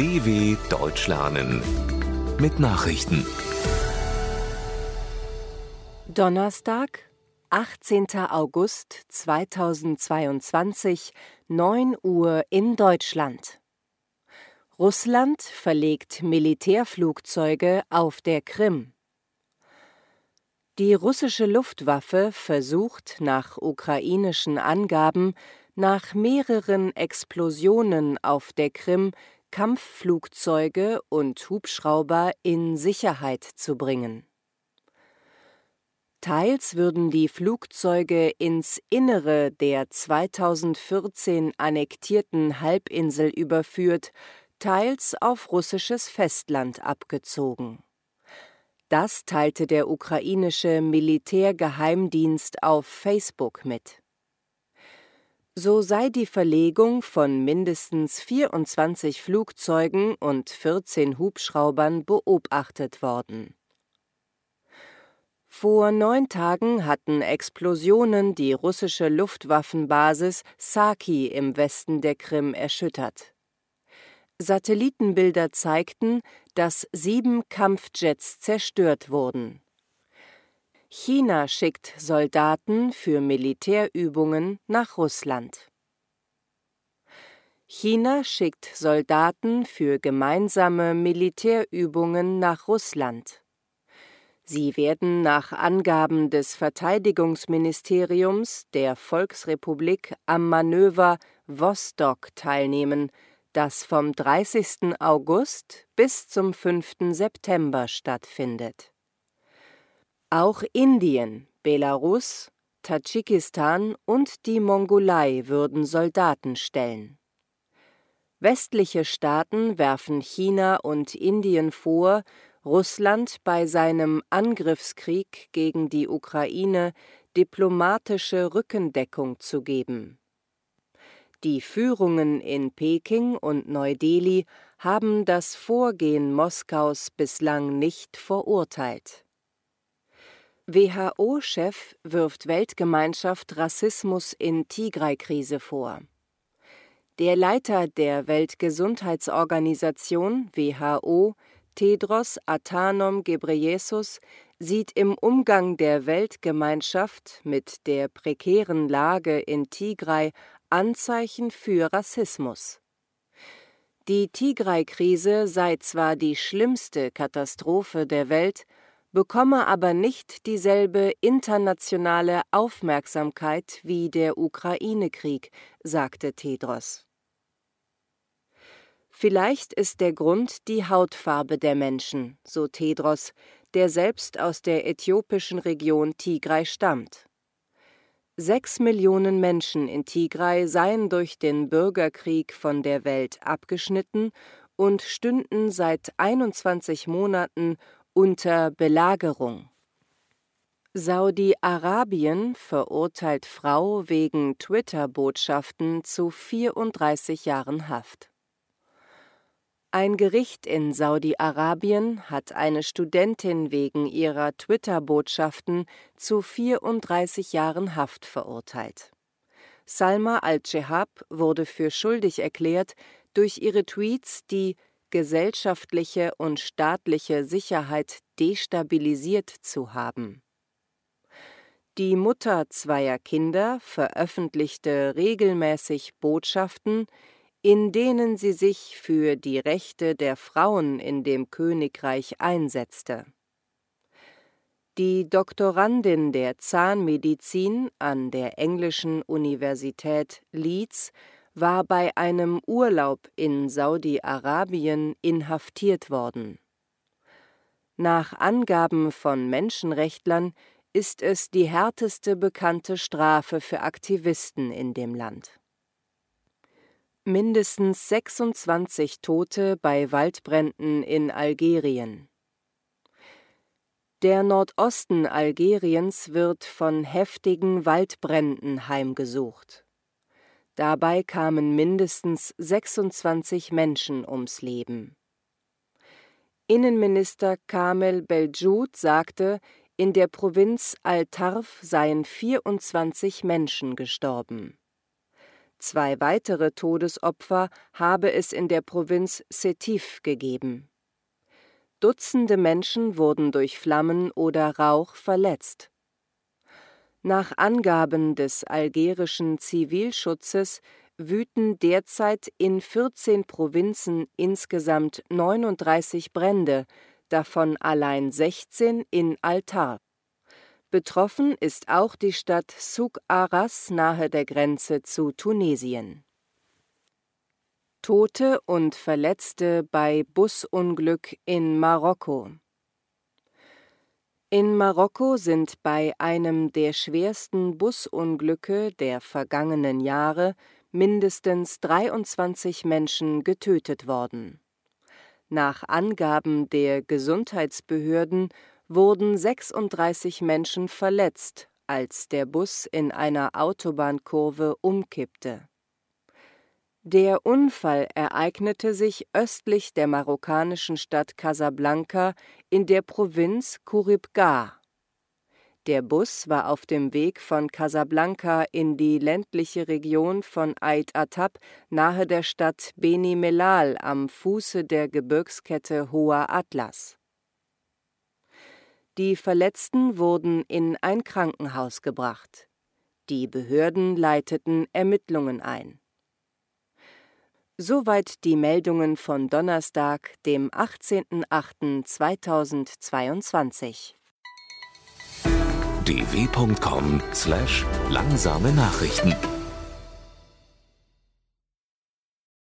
DW Deutsch lernen mit Nachrichten. Donnerstag, 18. August 2022, 9 Uhr in Deutschland. Russland verlegt Militärflugzeuge auf der Krim. Die russische Luftwaffe versucht nach ukrainischen Angaben nach mehreren Explosionen auf der Krim Kampfflugzeuge und Hubschrauber in Sicherheit zu bringen. Teils würden die Flugzeuge ins Innere der 2014 annektierten Halbinsel überführt, teils auf russisches Festland abgezogen. Das teilte der ukrainische Militärgeheimdienst auf Facebook mit so sei die Verlegung von mindestens 24 Flugzeugen und 14 Hubschraubern beobachtet worden. Vor neun Tagen hatten Explosionen die russische Luftwaffenbasis Saki im Westen der Krim erschüttert. Satellitenbilder zeigten, dass sieben Kampfjets zerstört wurden. China schickt Soldaten für Militärübungen nach Russland. China schickt Soldaten für gemeinsame Militärübungen nach Russland. Sie werden nach Angaben des Verteidigungsministeriums der Volksrepublik am Manöver Vostok teilnehmen, das vom 30. August bis zum 5. September stattfindet. Auch Indien, Belarus, Tadschikistan und die Mongolei würden Soldaten stellen. Westliche Staaten werfen China und Indien vor, Russland bei seinem Angriffskrieg gegen die Ukraine diplomatische Rückendeckung zu geben. Die Führungen in Peking und Neu-Delhi haben das Vorgehen Moskaus bislang nicht verurteilt. WHO-Chef wirft Weltgemeinschaft Rassismus in Tigray-Krise vor. Der Leiter der Weltgesundheitsorganisation WHO, Tedros Adhanom Ghebreyesus, sieht im Umgang der Weltgemeinschaft mit der prekären Lage in Tigray Anzeichen für Rassismus. Die Tigray-Krise sei zwar die schlimmste Katastrophe der Welt, bekomme aber nicht dieselbe internationale Aufmerksamkeit wie der Ukraine-Krieg, sagte Tedros. Vielleicht ist der Grund die Hautfarbe der Menschen, so Tedros, der selbst aus der äthiopischen Region Tigray stammt. Sechs Millionen Menschen in Tigray seien durch den Bürgerkrieg von der Welt abgeschnitten und stünden seit 21 Monaten unter Belagerung. Saudi-Arabien verurteilt Frau wegen Twitter-Botschaften zu 34 Jahren Haft. Ein Gericht in Saudi-Arabien hat eine Studentin wegen ihrer Twitter-Botschaften zu 34 Jahren Haft verurteilt. Salma al-Chehab wurde für schuldig erklärt, durch ihre Tweets die gesellschaftliche und staatliche Sicherheit destabilisiert zu haben. Die Mutter zweier Kinder veröffentlichte regelmäßig Botschaften, in denen sie sich für die Rechte der Frauen in dem Königreich einsetzte. Die Doktorandin der Zahnmedizin an der englischen Universität Leeds war bei einem Urlaub in Saudi-Arabien inhaftiert worden. Nach Angaben von Menschenrechtlern ist es die härteste bekannte Strafe für Aktivisten in dem Land. Mindestens 26 Tote bei Waldbränden in Algerien. Der Nordosten Algeriens wird von heftigen Waldbränden heimgesucht. Dabei kamen mindestens 26 Menschen ums Leben. Innenminister Kamel Beljud sagte, in der Provinz Al-Tarf seien 24 Menschen gestorben. Zwei weitere Todesopfer habe es in der Provinz Sétif gegeben. Dutzende Menschen wurden durch Flammen oder Rauch verletzt. Nach Angaben des algerischen Zivilschutzes wüten derzeit in 14 Provinzen insgesamt 39 Brände, davon allein 16 in Altar. Betroffen ist auch die Stadt Souk Aras nahe der Grenze zu Tunesien. Tote und Verletzte bei Busunglück in Marokko. In Marokko sind bei einem der schwersten Busunglücke der vergangenen Jahre mindestens 23 Menschen getötet worden. Nach Angaben der Gesundheitsbehörden wurden 36 Menschen verletzt, als der Bus in einer Autobahnkurve umkippte. Der Unfall ereignete sich östlich der marokkanischen Stadt Casablanca in der Provinz Kuribgah. Der Bus war auf dem Weg von Casablanca in die ländliche Region von Aid Atab nahe der Stadt Beni Mellal am Fuße der Gebirgskette Hoher Atlas. Die Verletzten wurden in ein Krankenhaus gebracht. Die Behörden leiteten Ermittlungen ein. Soweit die Meldungen von Donnerstag, dem 18.08.2022. dw.com/langsame Nachrichten